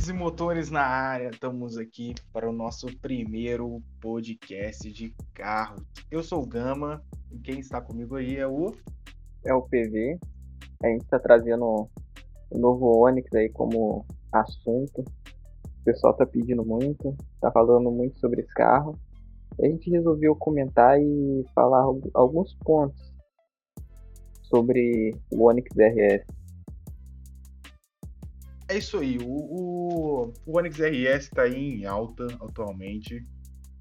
Nerds e motores na área, estamos aqui para o nosso primeiro podcast de carros. Eu sou o Gama e quem está comigo aí é o. É o PV. A gente está trazendo o novo Onix aí como assunto. O pessoal tá pedindo muito, tá falando muito sobre esse carro. A gente resolveu comentar e falar alguns pontos sobre o Onix RS. É isso aí. O, o, o Onix RS está em alta atualmente.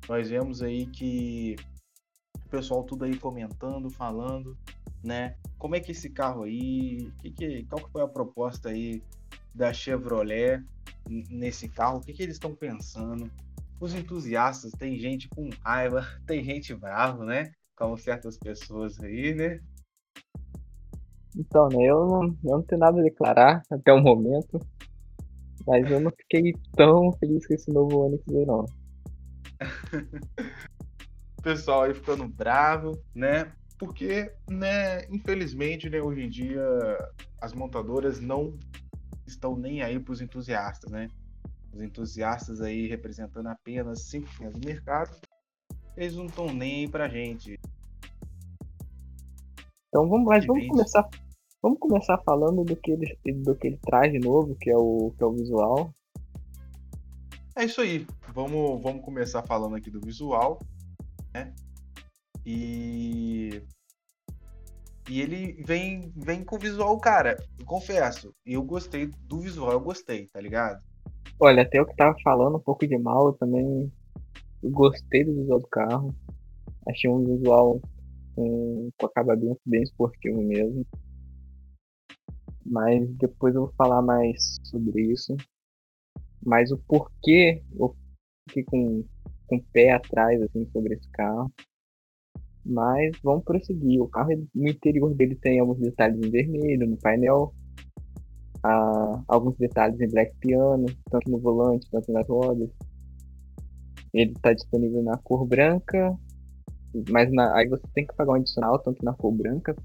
Nós vemos aí que o pessoal tudo aí comentando, falando, né? Como é que esse carro aí, que que, qual que foi a proposta aí da Chevrolet nesse carro? O que, que eles estão pensando? Os entusiastas, tem gente com raiva, tem gente bravo, né? Como certas pessoas aí, né? Então, né, eu não, eu não tenho nada a declarar até o momento. Mas eu não fiquei tão feliz com esse novo Onix aí, não. o pessoal aí ficando bravo, né? Porque, né, infelizmente, né, hoje em dia as montadoras não estão nem aí para os entusiastas, né? Os entusiastas aí representando apenas 5% do mercado, eles não estão nem aí pra gente. Então vamos, mas vamos começar Vamos começar falando do que ele, do que ele traz de novo, que é o, que é o visual. É isso aí. Vamos, vamos começar falando aqui do visual. Né? E. E ele vem, vem com o visual, cara. Eu confesso, eu gostei do visual, eu gostei, tá ligado? Olha, até eu que tava falando um pouco de mal, eu também gostei do visual do carro. Achei um visual com, com acabamento bem esportivo mesmo mas depois eu vou falar mais sobre isso. Mas o porquê eu fiquei com, com o pé atrás assim, sobre esse carro. Mas vamos prosseguir. O carro no interior dele tem alguns detalhes em vermelho no painel, ah, alguns detalhes em black piano, tanto no volante quanto nas rodas. Ele está disponível na cor branca, mas na, aí você tem que pagar um adicional tanto na cor branca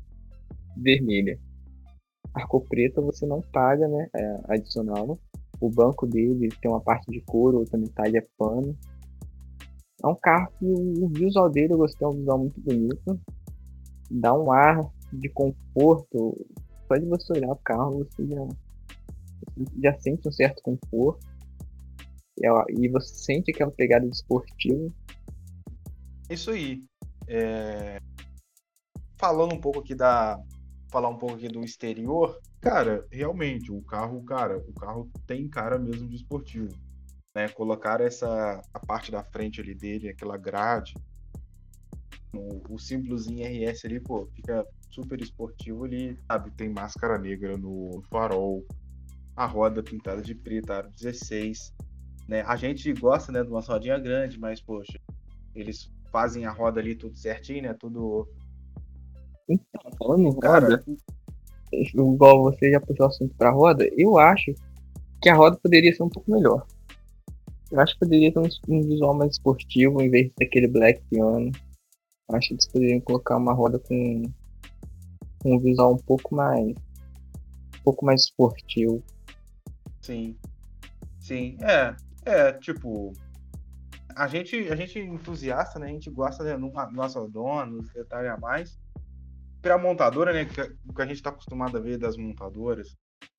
vermelha. A cor preta você não paga, né? É adicional. O banco dele tem uma parte de couro, outra metade é pano. É um carro que o visual dele eu gostei, é um visual muito bonito. Dá um ar de conforto. Só de você olhar o carro, você já, já sente um certo conforto. E você sente aquela pegada de esportivo. Isso aí. É... Falando um pouco aqui da, falar um pouco aqui do exterior, cara, realmente, o carro, cara, o carro tem cara mesmo de esportivo. Né? Colocar essa a parte da frente ali dele, aquela grade, o, o símbolozinho RS ali, pô, fica super esportivo ali, sabe? Tem máscara negra no farol, a roda pintada de preto, aro 16, né? A gente gosta, né, de uma rodinha grande, mas, poxa, eles fazem a roda ali tudo certinho, né? Tudo então, falando em roda, igual você já puxou o assunto pra roda, eu acho que a roda poderia ser um pouco melhor. Eu acho que poderia ter um, um visual mais esportivo em vez daquele black piano. Acho que eles poderiam colocar uma roda com, com um visual um pouco mais. um pouco mais esportivo. Sim. Sim. É. É, tipo. A gente, a gente entusiasta, né? A gente gosta, né? No nosso dono, detalhe a mais para a montadora, né, o que a gente está acostumado a ver das montadoras,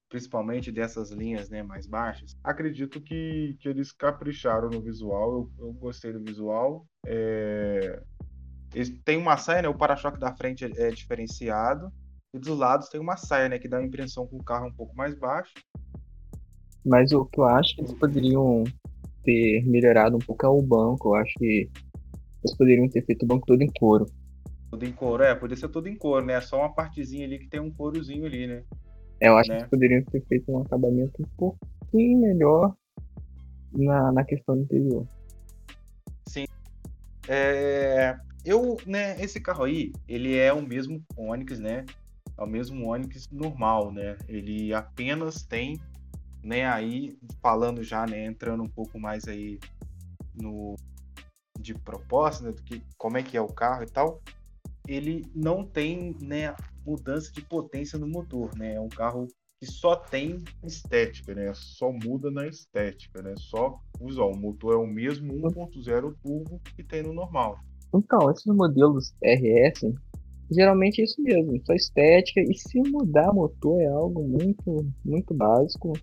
principalmente dessas linhas né, mais baixas, acredito que, que eles capricharam no visual. Eu, eu gostei do visual. É... Tem uma saia, né, o para-choque da frente é, é diferenciado. E dos lados tem uma saia, né, que dá a impressão que o carro é um pouco mais baixo. Mas o que eu acho que eles poderiam ter melhorado um pouco é o banco. Eu acho que eles poderiam ter feito o banco todo em couro. Tudo em couro, é, poderia ser tudo em couro, né? Só uma partezinha ali que tem um courozinho ali, né? É, eu acho né? que poderiam ter feito um acabamento um pouquinho melhor na, na questão interior. Sim. É, eu, né, esse carro aí, ele é o mesmo Onix, né? É o mesmo Onix normal, né? Ele apenas tem, né, aí, falando já, né, entrando um pouco mais aí no de proposta, né, do que como é que é o carro e tal ele não tem né, mudança de potência no motor, né? É um carro que só tem estética, né? Só muda na estética, né? Só o motor é o mesmo 1.0 turbo que tem no normal. Então, esses modelos RS, geralmente é isso mesmo, só estética. E se mudar motor é algo muito, muito básico.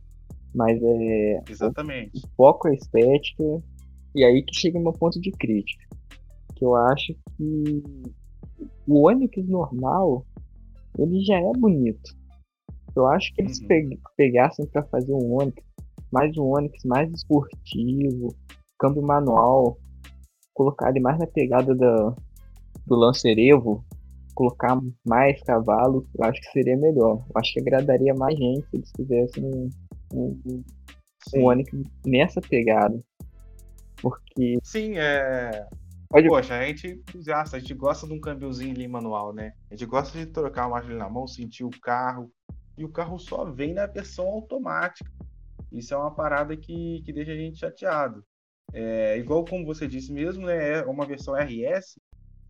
Mas é. Exatamente. O, o foco é estética. E aí que chega meu ponto de crítica. Que eu acho que o Onix normal, ele já é bonito. Eu acho que eles uhum. pegassem para fazer um Onix, mais um Onix mais esportivo, câmbio manual, colocar ele mais na pegada da, do Lancer Evo, colocar mais cavalos, eu acho que seria melhor. Eu acho que agradaria mais gente se eles fizessem um, um, um Onix nessa pegada. Porque. Sim, é. Pode... Poxa, a gente a gente gosta de um câmbiozinho ali manual, né? A gente gosta de trocar uma marcha na mão, sentir o carro. E o carro só vem na versão automática. Isso é uma parada que, que deixa a gente chateado. É, igual como você disse mesmo, né, é uma versão RS,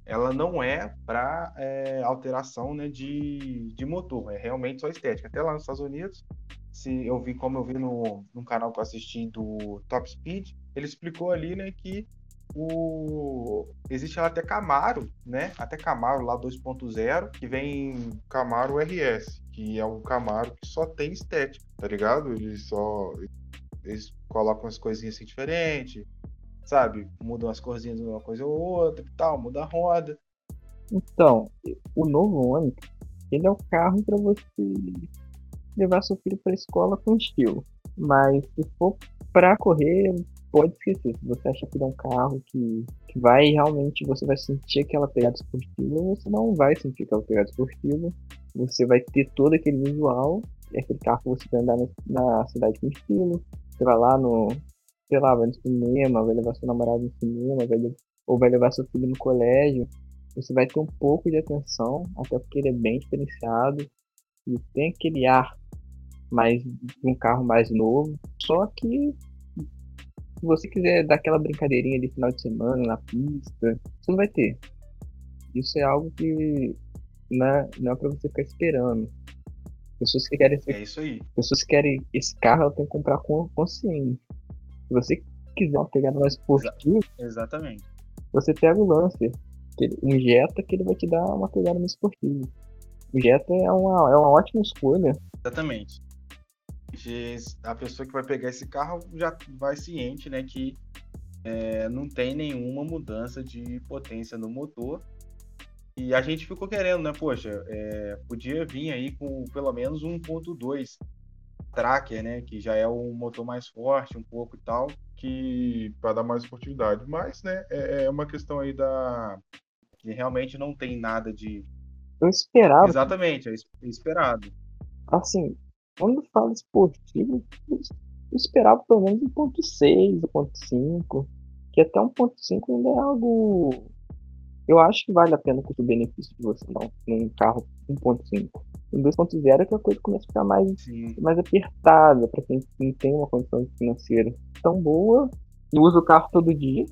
ela não é para é, alteração né, de, de motor, é realmente só estética. Até lá nos Estados Unidos, se eu vi como eu vi no, no canal que eu assisti do Top Speed, ele explicou ali né, que o existe até Camaro, né? Até Camaro lá 2.0, que vem Camaro RS, que é um Camaro que só tem estética, tá ligado? Eles só eles colocam as coisinhas assim diferentes, sabe? Mudam as corzinhas de uma coisa ou outra tal, muda a roda. Então, o novo Onix, ele é o carro para você levar seu filho para escola com estilo. Mas se for para correr, pode esquecer. Se você acha que é um carro que, que vai realmente, você vai sentir aquela pegada esportiva, você não vai sentir aquela pegada esportiva. Você vai ter todo aquele visual, é aquele carro que você vai andar na, na cidade com estilo. Você vai lá no, sei lá, vai no cinema, vai levar seu namorado no cinema, vai, ou vai levar seu filho no colégio. Você vai ter um pouco de atenção, até porque ele é bem diferenciado e tem aquele ar mais de um carro mais novo. Só que se você quiser dar aquela brincadeirinha de final de semana na pista, você não vai ter. Isso é algo que não é, não é pra você ficar esperando. Pessoas que querem. É isso aí. Pessoas que querem esse carro, ela tem que comprar com consciência. Se você quiser uma pegada mais esportiva. Exatamente. Você pega o Lancer, que ele, um Jetta que ele vai te dar uma pegada mais esportiva. O Jetta é uma, é uma ótima escolha. Exatamente a pessoa que vai pegar esse carro já vai ciente, né, que é, não tem nenhuma mudança de potência no motor. E a gente ficou querendo, né, poxa, é, podia vir aí com pelo menos 1.2 tracker, né, que já é um motor mais forte um pouco e tal, que para dar mais esportividade. Mas, né, é, é uma questão aí da que realmente não tem nada de eu esperava. Exatamente, é esperado. Assim, quando fala esportivo, eu esperava pelo menos 1.6, 1.5, que até 1.5 ainda é algo. Eu acho que vale a pena com o benefício de você não, num carro 1.5. Em 2.0 é que a coisa começa a ficar mais, mais apertada para quem não tem uma condição financeira tão boa e usa o carro todo dia.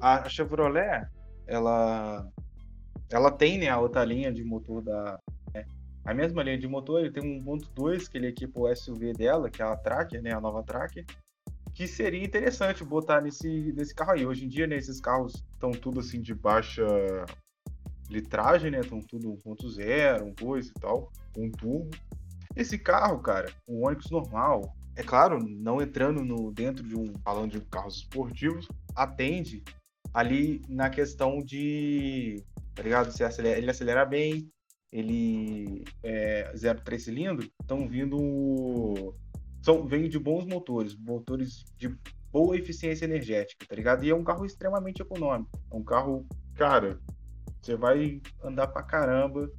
A Chevrolet, ela, ela tem né, a outra linha de motor da, a mesma linha de motor, ele tem um 1.2 que ele equipa o SUV dela, que é a Tracker, né, a nova Tracker, que seria interessante botar nesse, nesse carro aí. Hoje em dia, né, esses carros estão tudo assim de baixa litragem, né, estão tudo 1.0, 1.2 e tal, um turbo. Esse carro, cara, o Onix normal, é claro, não entrando no dentro de um falando de carros esportivos, atende ali na questão de, tá ligado? Acelera, ele acelera bem, ele é 0,3 cilindro, estão vindo. São, vem de bons motores, motores de boa eficiência energética, tá ligado? E é um carro extremamente econômico. É um carro, cara, você vai andar pra caramba,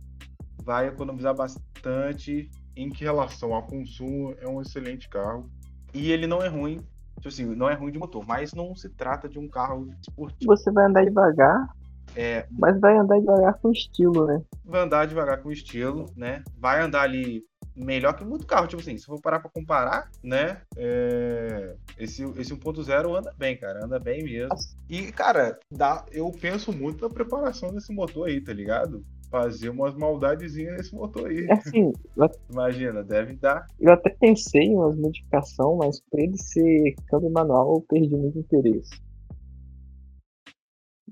vai economizar bastante. Em relação ao consumo, é um excelente carro. E ele não é ruim, tipo assim, não é ruim de motor, mas não se trata de um carro esportivo. Você vai andar devagar, é, Mas vai andar devagar com estilo, né? Vai andar devagar com estilo, né? Vai andar ali melhor que muito carro. Tipo assim, se for parar pra comparar, né? É... Esse, esse 1.0 anda bem, cara. Anda bem mesmo. E, cara, dá, eu penso muito na preparação desse motor aí, tá ligado? fazer umas maldadezinhas nesse motor aí. Assim, eu, Imagina, deve dar. eu até pensei em umas modificações, mas pra ele ser câmbio manual, eu perdi muito interesse.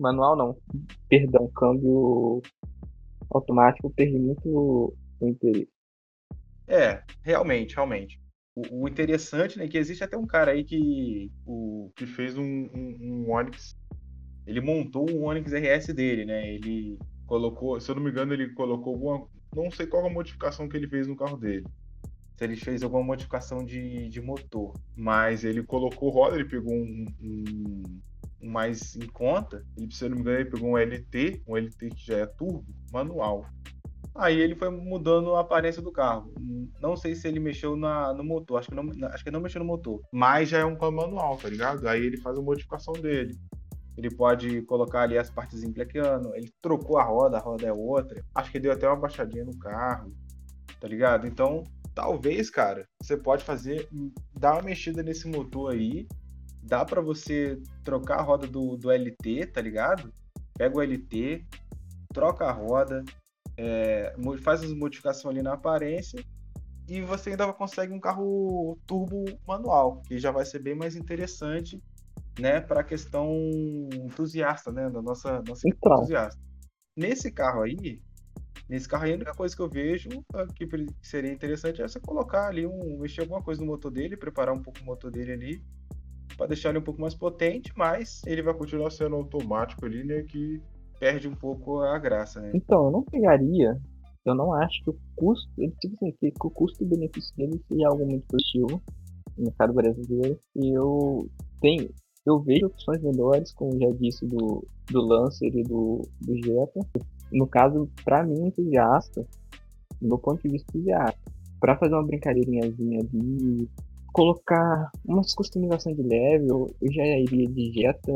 Manual não, perdão, câmbio automático, perdi muito o interesse. É, realmente, realmente. O, o interessante, né, que existe até um cara aí que, o, que fez um, um, um Onix. Ele montou um Onix RS dele, né? Ele colocou, se eu não me engano, ele colocou alguma. Não sei qual a modificação que ele fez no carro dele. Se ele fez alguma modificação de, de motor. Mas ele colocou roda, ele pegou um, um mais em conta. E, se eu não me engano, ele pegou um LT, um LT que já é turbo, manual. Aí ele foi mudando a aparência do carro. Não sei se ele mexeu na, no motor, acho que, não, acho que não mexeu no motor. Mas já é um carro manual, tá ligado? Aí ele faz a modificação dele. Ele pode colocar ali as partes implequeando. Ele trocou a roda, a roda é outra. Acho que deu até uma baixadinha no carro, tá ligado? Então, talvez, cara, você pode fazer, dar uma mexida nesse motor aí. Dá para você trocar a roda do, do LT, tá ligado? Pega o LT, troca a roda, é, faz as modificações ali na aparência e você ainda consegue um carro turbo manual, que já vai ser bem mais interessante, né, para a questão entusiasta, né, da nossa, nossa Então. entusiasta. Nesse carro aí, nesse carro aí, a única coisa que eu vejo que seria interessante é você colocar ali um, mexer alguma coisa no motor dele, preparar um pouco o motor dele ali, para deixar ele um pouco mais potente, mas ele vai continuar sendo automático ali, né, que perde um pouco a graça, né? Então, eu não pegaria. Eu não acho que o custo. Ele tipo assim, que, o custo-benefício dele seja algo muito positivo no mercado brasileiro. E eu tenho. Eu vejo opções melhores, como já disse, do, do Lancer e do, do Jetta. No caso, pra mim, entusiasta, do meu ponto de vista entusiasta, pra fazer uma brincadeirinhazinha ali, colocar umas customizações de level, eu já iria de Jetta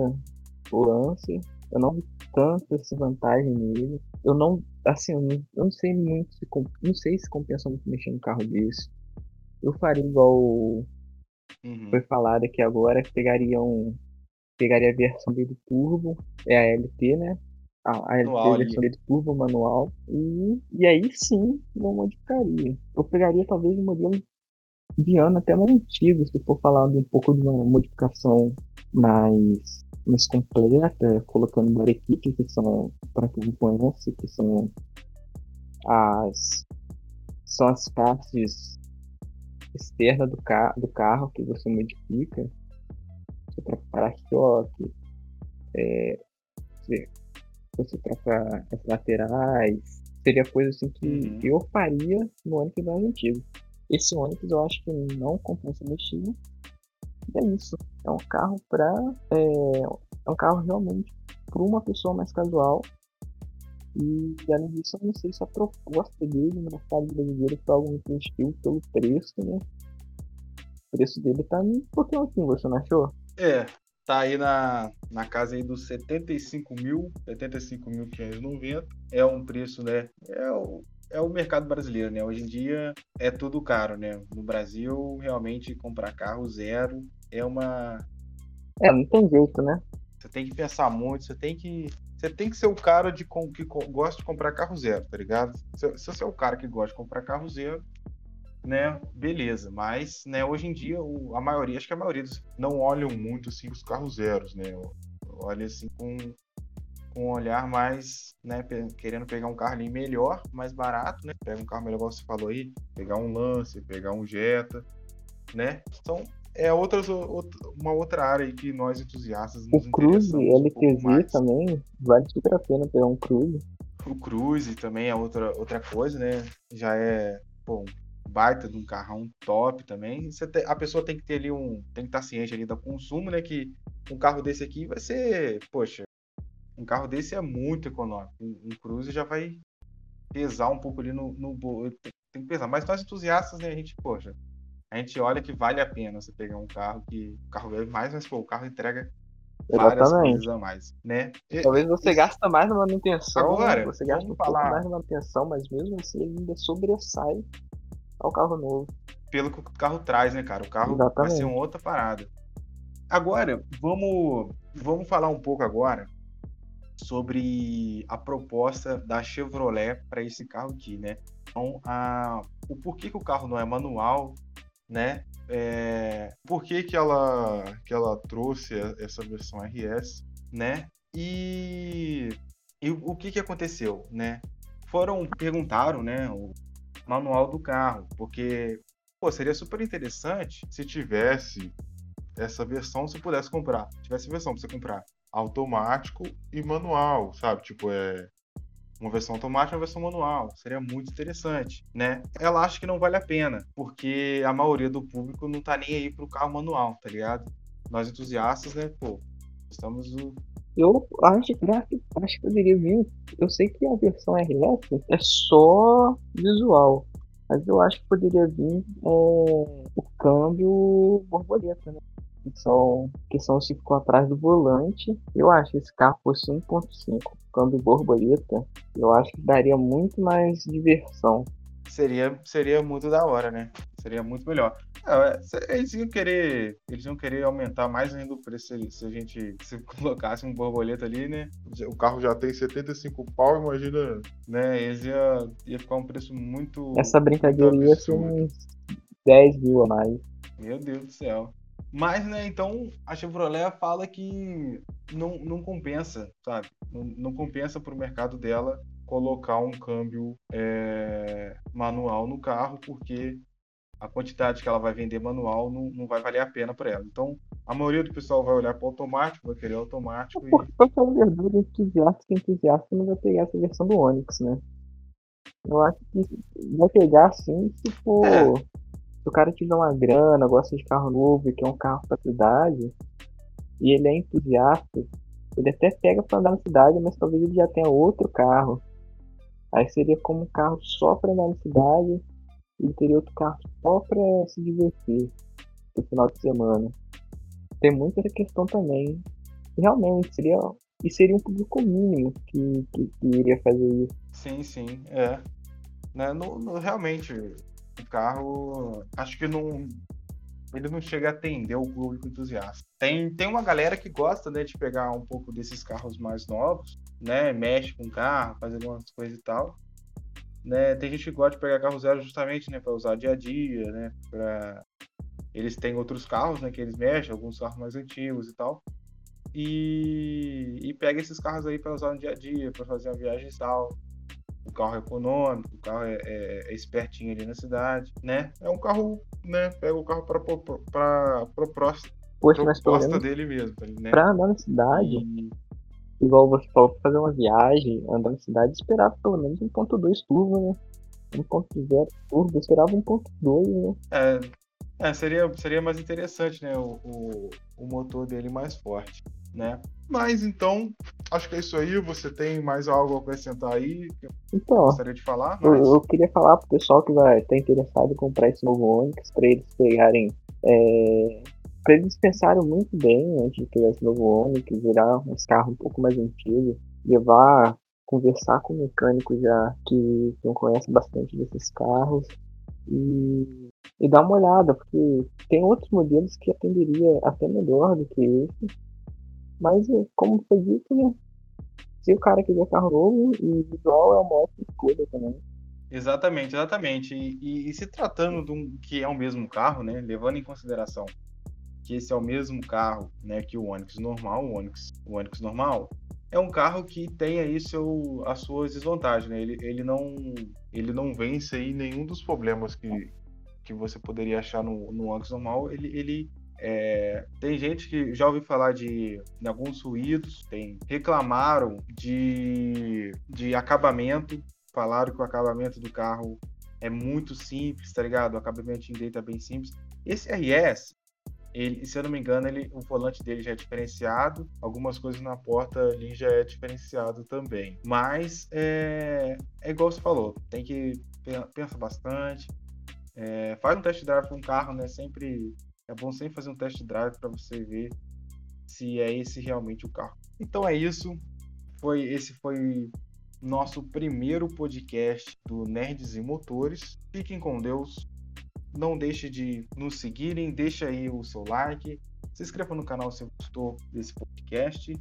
ou Lancer. Eu não vi tanto essa vantagem nele. Eu não, assim, eu não, eu não sei muito se não sei se compensa muito mexer num carro desse. Eu faria igual Uhum. foi falado aqui agora, que pegaria um pegaria a versão dele turbo, é a LT, né? A, a versão dele turbo manual e, e aí sim não modificaria. Eu pegaria talvez um modelo ano até mais antigo, se for falar de um pouco de uma modificação mais, mais completa, colocando kit, que são, para quem não conhece, que são as são as partes externas do, ca do carro que você modifica. Você troca para-choque, é, você, você as laterais. Seria coisa assim que Uhum. eu faria no Onix mais antigo. Esse Onix eu acho que não compensa mexer. E é isso. É um carro pra. É, é um carro realmente para uma pessoa mais casual. E além disso, eu não sei se a proposta dele no mercado brasileiro foi algo muito positivo pelo preço, né? O preço dele tá um pouquinho assim, você não achou? É, tá aí na, na casa aí dos 75 mil, 75.590. É um preço, né? É é o mercado brasileiro, né? Hoje em dia é tudo caro, né? No Brasil, realmente comprar carro zero é uma. É, não tem jeito, né? Você tem que pensar muito, você tem que. Você tem que ser o cara de, com- que gosta de comprar carro zero, tá ligado? Se, se você é o cara que gosta de comprar carro zero, né? Beleza. Mas, né, hoje em dia, o- a maioria, acho que a maioria dos não olham muito assim os carros zeros, né? Olha assim com um olhar mais, né, querendo pegar um carro ali melhor, mais barato, né? Pega um carro melhor, igual você falou aí, pegar um Lance, pegar um Jetta, né? Então, é outras, outra- uma outra área aí que nós entusiastas nos O Cruze um LTZ mais. também, vale super a pena pegar um Cruze. O Cruze também é outra, outra coisa, né? Já é, pô, um baita de um carrão top também. Você tem- a pessoa tem que ter ali um. Tem que estar ciente ali do consumo, né? Que um carro desse aqui vai ser, poxa, um carro desse é muito econômico. Um, um Cruze já vai pesar um pouco ali no, no tem, tem que pesar. Mas nós entusiastas, né? A gente, poxa, a gente olha que vale a pena você pegar um carro que. O carro é mais, mas pô, o carro entrega várias Exatamente. coisas a mais, né? E- Talvez você gasta mais na manutenção, Agora, né? você gasta um pouco falar- mais na manutenção, mas mesmo assim ele ainda sobressai ao carro novo. pelo que o carro traz, né, cara? O carro vai Exatamente. ser uma outra parada. Agora, vamos, vamos falar um pouco agora sobre a proposta da Chevrolet para esse carro aqui, né? Então, a, o porquê que o carro não é manual, né? É, por que, ela, que ela trouxe essa versão RS, né? E, e o que, que aconteceu, né? Foram, perguntaram, né, o manual do carro, porque pô, seria super interessante se tivesse essa versão, se pudesse comprar, tivesse versão para você comprar automático e manual, sabe? Tipo, é uma versão automática e uma versão manual. Seria muito interessante, né? Ela acha que não vale a pena, porque a maioria do público não tá nem aí pro carro manual, tá ligado? Nós entusiastas, né, pô, estamos no... Eu acho, acho que poderia vir. Eu sei que a versão RS é só visual, mas eu acho que poderia vir é, o câmbio borboleta, né? Que são, que são os que ficam atrás do volante. Eu acho que esse carro fosse 1.5, câmbio borboleta, eu acho que daria muito mais diversão. Seria, seria muito da hora, né? Seria muito melhor. É, eles iam querer, eles iam querer aumentar mais ainda o preço se, se a gente se colocasse um borboleta ali, né? O carro já tem 75 pau, imagina, né? Eles ia, ia ficar um preço muito. Essa brincadeira ia ser uns 10 mil a mais. Meu Deus do céu. Mas, né, então a Chevrolet fala que não, não compensa, sabe? Não, não compensa para o mercado dela colocar um câmbio é, manual no carro, porque a quantidade que ela vai vender manual não, não vai valer a pena para ela. Então, a maioria do pessoal vai olhar para o automático, vai querer automático. Por, e... A verdade, entusiasta que entusiasta não vai pegar essa versão do Onix, né? Eu acho que vai pegar sim se for. É se o cara tiver uma grana, gosta de carro novo e quer um carro pra cidade, e ele é entusiasta, ele até pega pra andar na cidade, mas talvez ele já tenha outro carro. Aí seria como um carro só pra andar na cidade, e teria outro carro só pra se divertir no final de semana. Tem muita questão também. Realmente, seria. E seria um público mínimo que, que, que iria fazer isso. Sim, sim, é. Né? No, no, realmente, o carro, acho que não ele não chega a atender o público entusiasta. Tem, tem uma galera que gosta né, de pegar um pouco desses carros mais novos, né? Mexe com o carro, faz algumas coisas e tal. Né? Tem gente que gosta de pegar carro zero justamente né, para usar dia a dia, né? Pra... Eles têm outros carros né, que eles mexem, alguns carros mais antigos e tal. E, e pega esses carros aí para usar no dia a dia, para fazer uma viagem e tal o carro é econômico, o carro é, é, é, espertinho ali na cidade, né? É um carro, né? Pega o carro para para proposta, Poxa, proposta dele mesmo, né? Para andar na cidade, e... igual você falou, fazer uma viagem, andar na cidade, esperava pelo menos 1.2 turbo, né? 1.0 turbo, esperava 1.2, né? É, é, seria, seria mais interessante, né? O, o, o motor dele mais forte né? Mas então, acho que é isso aí. Você tem mais algo a acrescentar aí que então, gostaria de falar? Mas... Eu, eu, queria falar pro pessoal que vai estar interessado em comprar esse novo Onix, para eles pegarem. É, para eles pensarem muito bem antes de pegar esse novo Onix, virar um carro um pouco mais antigo, levar, conversar com o mecânico já que não conhece bastante desses carros e, e dar uma olhada, porque tem outros modelos que atenderia até melhor do que esse mas, como foi dito, né? Se o cara quiser carro novo, visual é uma ótima escolha também. Exatamente, exatamente. E, e, e, se tratando de um que é o mesmo carro, né? Levando em consideração que esse é o mesmo carro, né? Que o Onix normal, o Onix, o Onix normal, é um carro que tem aí seu, as suas desvantagens, né? Ele, ele não ele não vence aí nenhum dos problemas que, que você poderia achar no, no Onix normal. Ele, ele é, tem gente que já ouviu falar de, de, alguns ruídos, tem, reclamaram de, de acabamento, falaram que o acabamento do carro é muito simples, tá ligado? O acabamento dele tá bem simples. Esse RS, ele, se eu não me engano, ele, o volante dele já é diferenciado, algumas coisas na porta ali já é diferenciado também. Mas é, é igual você falou, tem que pensar bastante, é, faz um test drive com o carro, né? Sempre é bom sempre fazer um test drive para você ver se é esse realmente o carro. Então é isso. Foi esse foi nosso primeiro podcast do Nerds e Motores. Fiquem com Deus. Não deixe de nos seguirem, deixa aí o seu like, se inscreva no canal se gostou desse podcast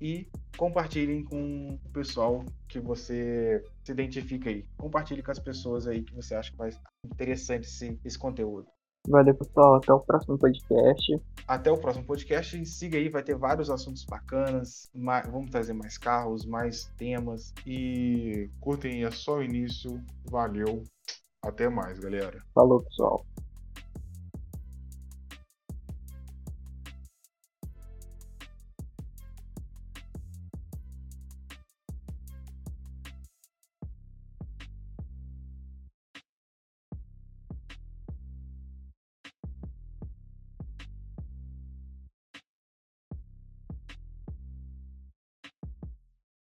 e compartilhem com o pessoal que você se identifica aí. Compartilhe com as pessoas aí que você acha que interessante esse, esse conteúdo. Valeu, pessoal. Até o próximo podcast. Até o próximo podcast. Siga aí, vai ter vários assuntos bacanas. Mais, vamos trazer mais carros, mais temas. E curtem, é só o início. Valeu. Até mais, galera. Falou, pessoal.